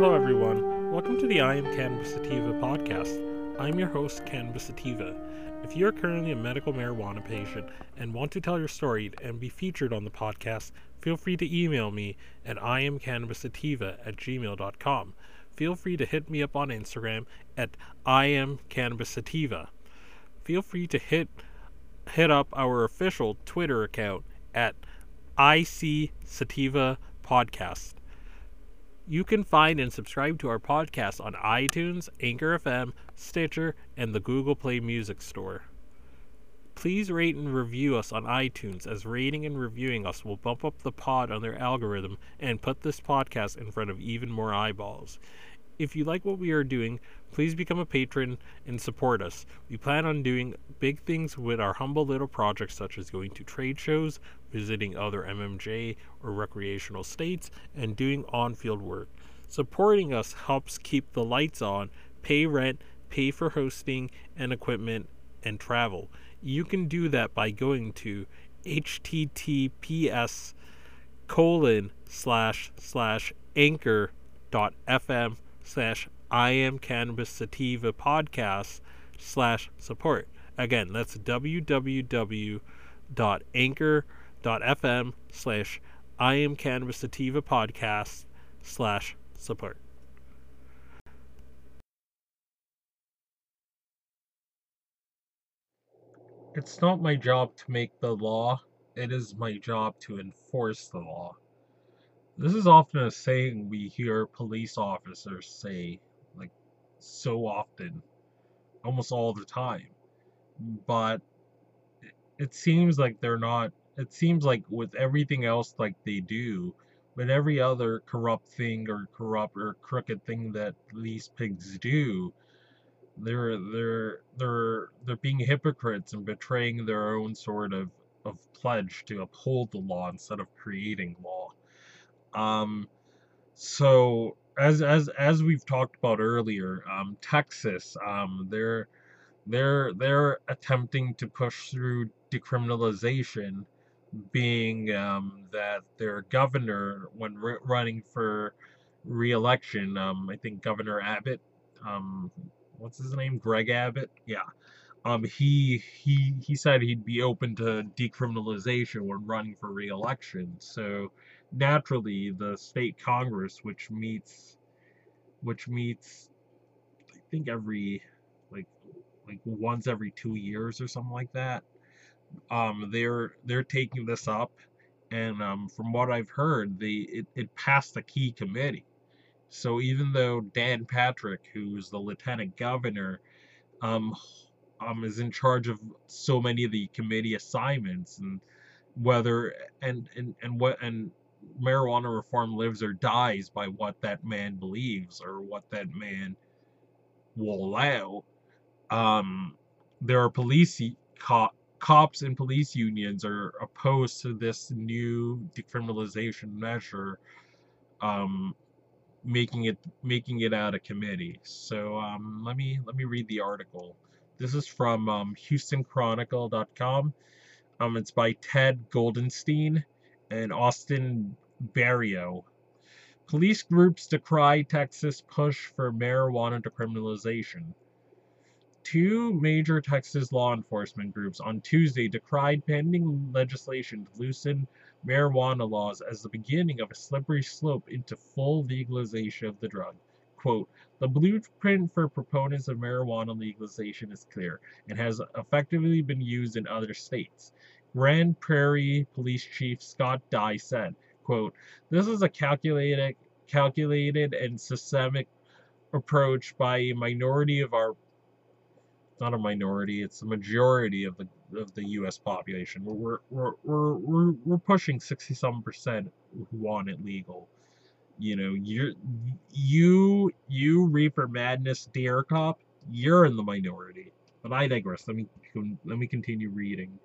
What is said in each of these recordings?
Hello, everyone. Welcome to the I Am Cannabis Sativa podcast. I'm your host, Cannabis Sativa. If you are currently a medical marijuana patient and want to tell your story and be featured on the podcast, feel free to email me at iamcannabissativa at gmail.com. Feel free to hit me up on Instagram at iamcannabissativa. Feel free to hit hit up our official Twitter account at IC Sativa Podcast. You can find and subscribe to our podcast on iTunes, Anchor FM, Stitcher, and the Google Play Music Store. Please rate and review us on iTunes, as rating and reviewing us will bump up the pod on their algorithm and put this podcast in front of even more eyeballs. If you like what we are doing, please become a patron and support us. We plan on doing big things with our humble little projects, such as going to trade shows, visiting other MMJ or recreational states, and doing on field work. Supporting us helps keep the lights on, pay rent, pay for hosting and equipment, and travel. You can do that by going to https colon slash slash anchor dot fm slash I am cannabis sativa podcast slash support. Again, that's www.anchor.fm slash I am cannabis sativa podcast slash support. It's not my job to make the law, it is my job to enforce the law. This is often a saying we hear police officers say, like, so often, almost all the time. But it seems like they're not, it seems like with everything else like they do, with every other corrupt thing or corrupt or crooked thing that these pigs do, they're they're they're they're being hypocrites and betraying their own sort of of pledge to uphold the law instead of creating law. Um, so as as as we've talked about earlier, um, Texas, um, they're they're they're attempting to push through decriminalization, being um, that their governor, when running for re-election, um, I think Governor Abbott, um, what's his name, Greg Abbott, yeah, um, he he he said he'd be open to decriminalization when running for re-election. So naturally the state congress which meets which meets i think every like like once every two years or something like that. Um they're they're taking this up and um from what i've heard they it, it passed the key committee. So even though dan patrick who's the lieutenant governor um um is in charge of so many of the committee assignments and whether and and and what and marijuana reform lives or dies by what that man believes or what that man will allow. Um, there are police co- cops and police unions are opposed to this new decriminalization measure, um, making it making it out of committee. So um, let me let me read the article. This is from um, HoustonChronicle.com. Um, it's by Ted Goldenstein and Austin Barrio. Police groups decry Texas push for marijuana decriminalization. Two major Texas law enforcement groups on Tuesday decried pending legislation to loosen marijuana laws as the beginning of a slippery slope into full legalization of the drug. Quote, the blueprint for proponents of marijuana legalization is clear and has effectively been used in other states. Grand Prairie Police Chief Scott Dye said, quote, This is a calculated calculated and systemic approach by a minority of our not a minority, it's the majority of the of the US population. We're we're we're we're, we're pushing 67 percent who want it legal. You know, you you you reefer madness deer cop, you're in the minority. But I digress. Let me let me continue reading.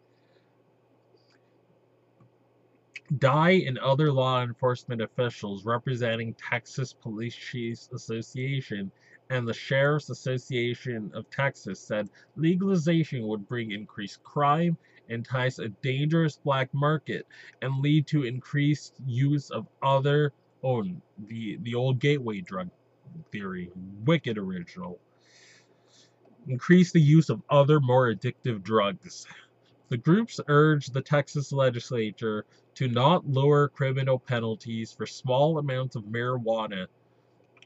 Dye and other law enforcement officials representing Texas Police Chiefs Association and the Sheriff's Association of Texas said legalization would bring increased crime, entice a dangerous black market, and lead to increased use of other, oh, the, the old gateway drug, theory. Wicked original. Increase the use of other more addictive drugs. The groups urge the Texas legislature to not lower criminal penalties for small amounts of marijuana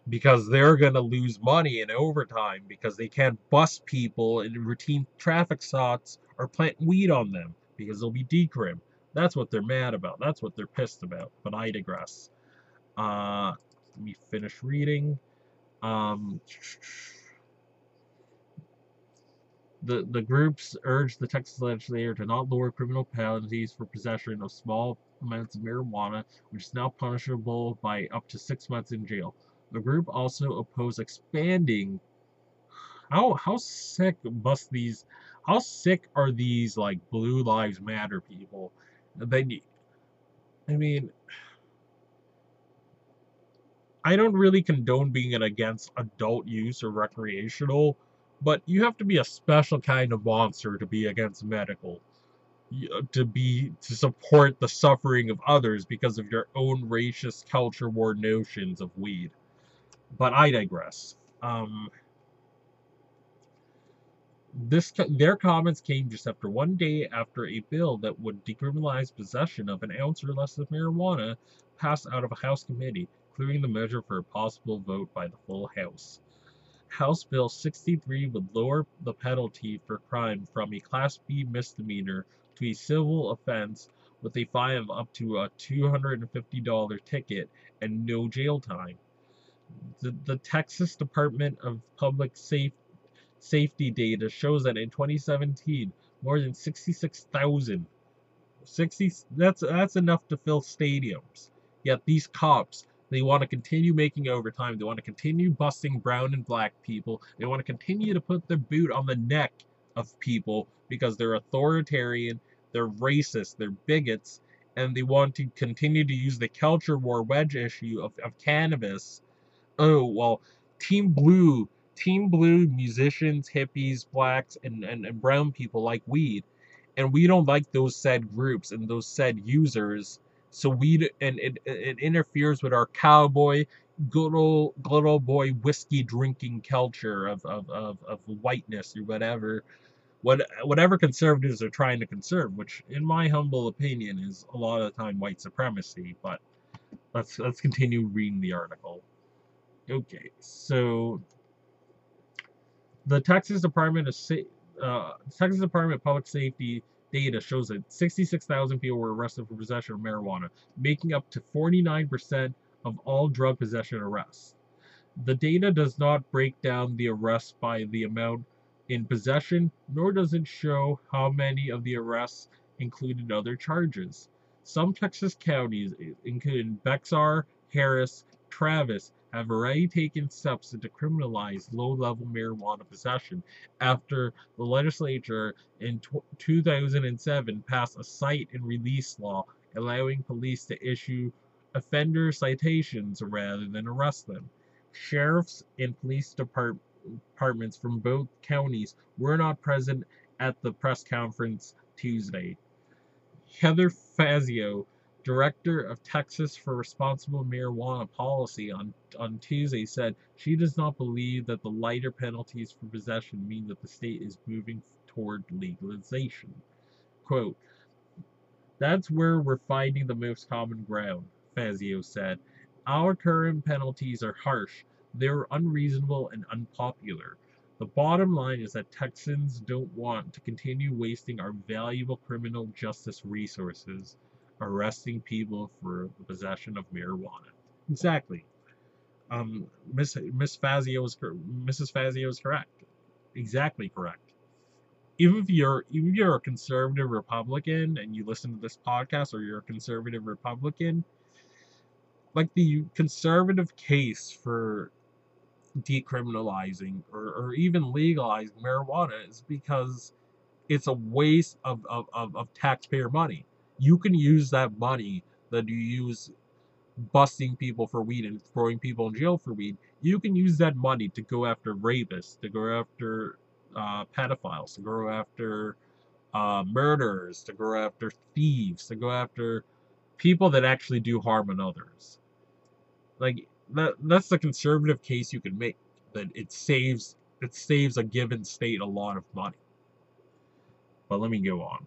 because they're going to lose money in overtime because they can't bust people in routine traffic stops or plant weed on them because they'll be decrim. That's what they're mad about. That's what they're pissed about. But I digress. Uh, let me finish reading. Um, the, the groups urge the Texas legislature to not lower criminal penalties for possession of small amounts of marijuana, which is now punishable by up to six months in jail. The group also oppose expanding. How how sick must these? How sick are these like Blue Lives Matter people? They, I mean, I don't really condone being against adult use or recreational, but you have to be a special kind of monster to be against medical to be to support the suffering of others because of your own racist culture war notions of weed. But I digress. Um, this their comments came just after one day after a bill that would decriminalize possession of an ounce or less of marijuana passed out of a House committee, clearing the measure for a possible vote by the full House. House Bill 63 would lower the penalty for crime from a Class B misdemeanor to a civil offense with a fine of up to a $250 ticket and no jail time. The, the Texas Department of Public Safe, Safety data shows that in 2017, more than 66,000 60 that's that's enough to fill stadiums. Yet these cops they want to continue making overtime. They want to continue busting brown and black people. They want to continue to put their boot on the neck of people because they're authoritarian, they're racist, they're bigots, and they want to continue to use the culture war wedge issue of, of cannabis. Oh, well, Team Blue, Team Blue musicians, hippies, blacks, and, and, and brown people like weed. And we don't like those said groups and those said users. So we and it, it interferes with our cowboy, good old good old boy whiskey drinking culture of, of, of, of whiteness or whatever what whatever conservatives are trying to conserve, which in my humble opinion is a lot of the time white supremacy. But let's let's continue reading the article. Okay, so the Texas Department of Sa- uh, Texas Department of Public Safety data shows that 66,000 people were arrested for possession of marijuana, making up to 49% of all drug possession arrests. The data does not break down the arrests by the amount in possession, nor does it show how many of the arrests included other charges. Some Texas counties, including Bexar, Harris, Travis, have already taken steps to decriminalize low-level marijuana possession after the legislature in 2007 passed a cite and release law allowing police to issue offender citations rather than arrest them. Sheriffs and police departments departments from both counties were not present at the press conference Tuesday. Heather Fazio, director of Texas for Responsible Marijuana Policy, on, on Tuesday said she does not believe that the lighter penalties for possession mean that the state is moving toward legalization. Quote, That's where we're finding the most common ground, Fazio said. Our current penalties are harsh, they're unreasonable and unpopular. The bottom line is that Texans don't want to continue wasting our valuable criminal justice resources arresting people for the possession of marijuana. Exactly. Um, Miss Miss Fazio is Mrs. Fazio is correct. Exactly correct. Even if you're even if you're a conservative Republican and you listen to this podcast, or you're a conservative Republican, like the conservative case for decriminalizing or, or even legalizing marijuana is because it's a waste of, of, of, of taxpayer money. You can use that money that you use busting people for weed and throwing people in jail for weed. You can use that money to go after rapists, to go after uh, pedophiles, to go after uh, murderers, to go after thieves, to go after people that actually do harm on others. Like that that's the conservative case you can make that it saves it saves a given state a lot of money. But let me go on.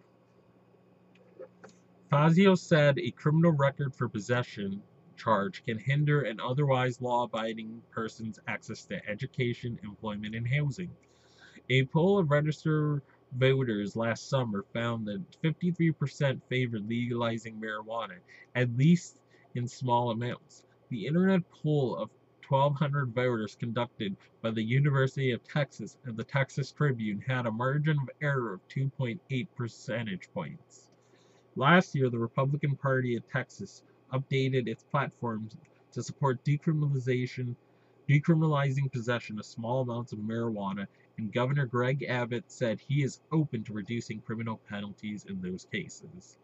Fazio said a criminal record for possession charge can hinder an otherwise law-abiding person's access to education, employment, and housing. A poll of registered voters last summer found that 53% favored legalizing marijuana, at least in small amounts. The internet poll of 1,200 voters conducted by the University of Texas and the Texas Tribune had a margin of error of 2.8 percentage points. Last year, the Republican Party of Texas updated its platforms to support decriminalization, decriminalizing possession of small amounts of marijuana, and Governor Greg Abbott said he is open to reducing criminal penalties in those cases.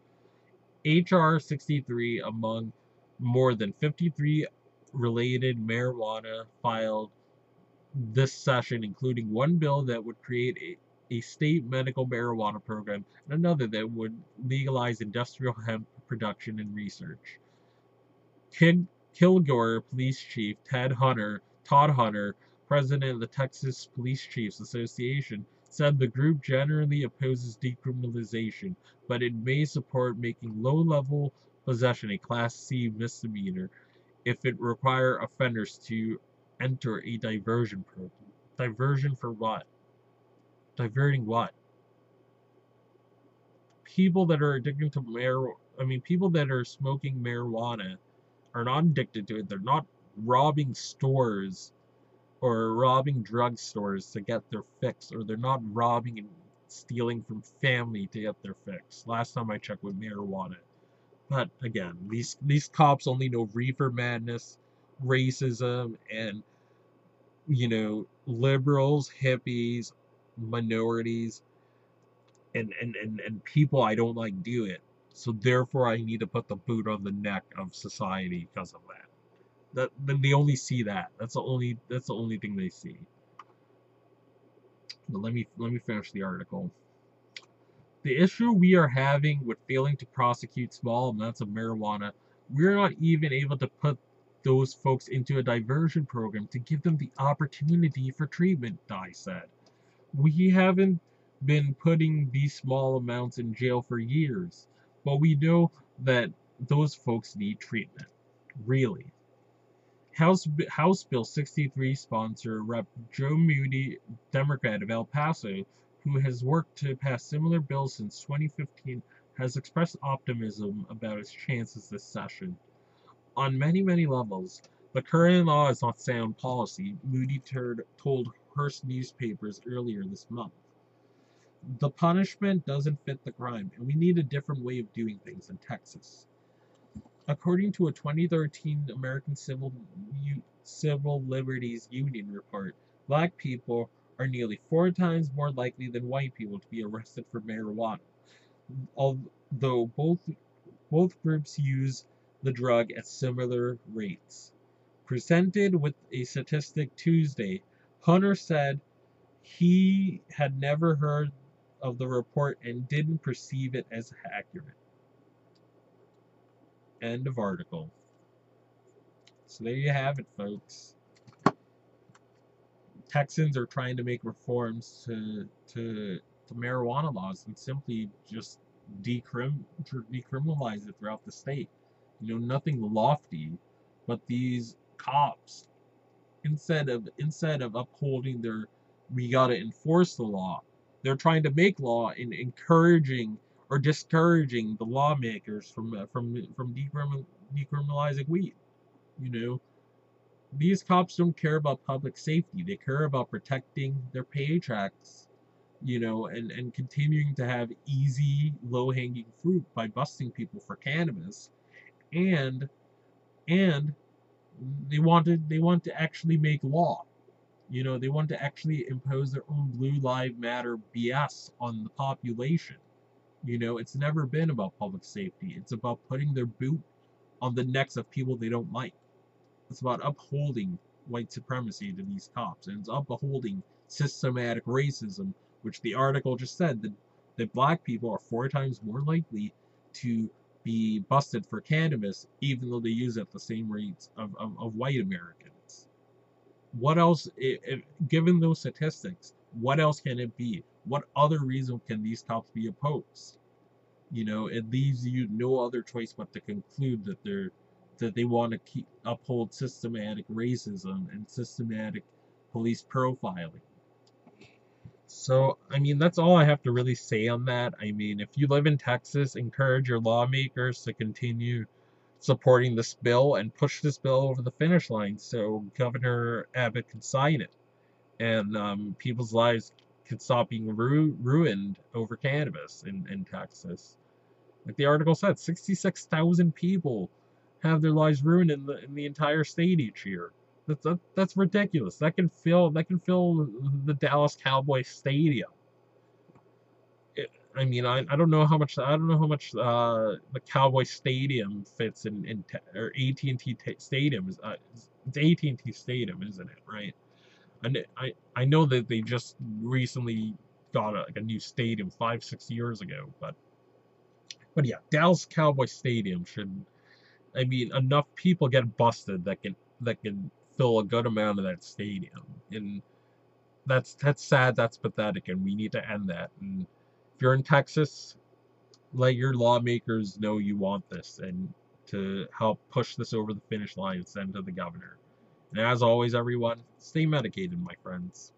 H.R. 63, among more than 53 related marijuana filed this session, including one bill that would create a, state medical marijuana program and another that would legalize industrial hemp production and research. Kid Kilgore Police Chief Ted Hunter, Todd Hunter, president of the Texas Police Chiefs Association, said the group generally opposes decriminalization, but it may support making low-level possession a Class C misdemeanor if it require offenders to enter a diversion program. Diversion for what? Diverting what? People that are addicted to marijuana, I mean, people that are smoking marijuana are not addicted to it. They're not robbing stores or robbing drugstores to get their fix, or they're not robbing and stealing from family to get their fix. Last time I checked with marijuana. But again, these these cops only know reefer madness, racism, and you know liberals, hippies, minorities, and and and, and people I don't like do it. So therefore, I need to put the boot on the neck of society because of that. That then they only see that. That's the only that's the only thing they see. But let me let me finish the article. The issue we are having with failing to prosecute small amounts of marijuana, we're not even able to put those folks into a diversion program to give them the opportunity for treatment, Dye said. We haven't been putting these small amounts in jail for years, but we know that those folks need treatment. Really. House, House Bill 63 sponsor Rep. Joe Moody, Democrat of El Paso, who has worked to pass similar bills since 2015, has expressed optimism about its chances this session. On many, many levels, the current law is not sound policy, Moody told Hearst newspapers earlier this month. The punishment doesn't fit the crime, and we need a different way of doing things in Texas. According to a 2013 American Civil, Civil Liberties Union report, black people are nearly four times more likely than white people to be arrested for marijuana, although both, both groups use the drug at similar rates. Presented with a statistic Tuesday, Hunter said he had never heard of the report and didn't perceive it as accurate. End of article. So there you have it, folks. Texans are trying to make reforms to to, to marijuana laws and simply just decrim decriminalize it throughout the state. You know, nothing lofty, but these cops, instead of instead of upholding their we gotta enforce the law, they're trying to make law and encouraging or discouraging the lawmakers from uh, from from decriminalizing weed. You know, these cops don't care about public safety. They care about protecting their paychecks, you know, and, and continuing to have easy, low hanging fruit by busting people for cannabis. And and they wanted they want to actually make law. You know, they want to actually impose their own blue live matter BS on the population. You know, it's never been about public safety. It's about putting their boot on the necks of people they don't like. It's about upholding white supremacy to these cops, and it's upholding systematic racism, which the article just said that, that black people are four times more likely to be busted for cannabis, even though they use it at the same rates of, of, of white Americans. What else, if, given those statistics, what else can it be? What other reason can these cops be opposed? You know, it leaves you no other choice but to conclude that they're that they want to keep uphold systematic racism and systematic police profiling. So, I mean, that's all I have to really say on that. I mean, if you live in Texas, encourage your lawmakers to continue supporting this bill and push this bill over the finish line so Governor Abbott can sign it and um, people's lives can stop being ru- ruined over cannabis in, in Texas. Like the article said, 66,000 people have their lives ruined in the in the entire state each year. That's that, that's ridiculous. That can fill that can fill the Dallas Cowboy Stadium. It, I mean, I, I don't know how much I don't know how much uh, the Cowboy Stadium fits in in or AT and T Stadium is uh, it's AT and T Stadium, isn't it? Right. And I I know that they just recently got a, like a new stadium five six years ago, but but yeah, Dallas Cowboy Stadium should. I mean, enough people get busted that can that can fill a good amount of that stadium. And that's that's sad, that's pathetic, and we need to end that. And if you're in Texas, let your lawmakers know you want this and to help push this over the finish line and send to the governor. And as always, everyone, stay medicated, my friends.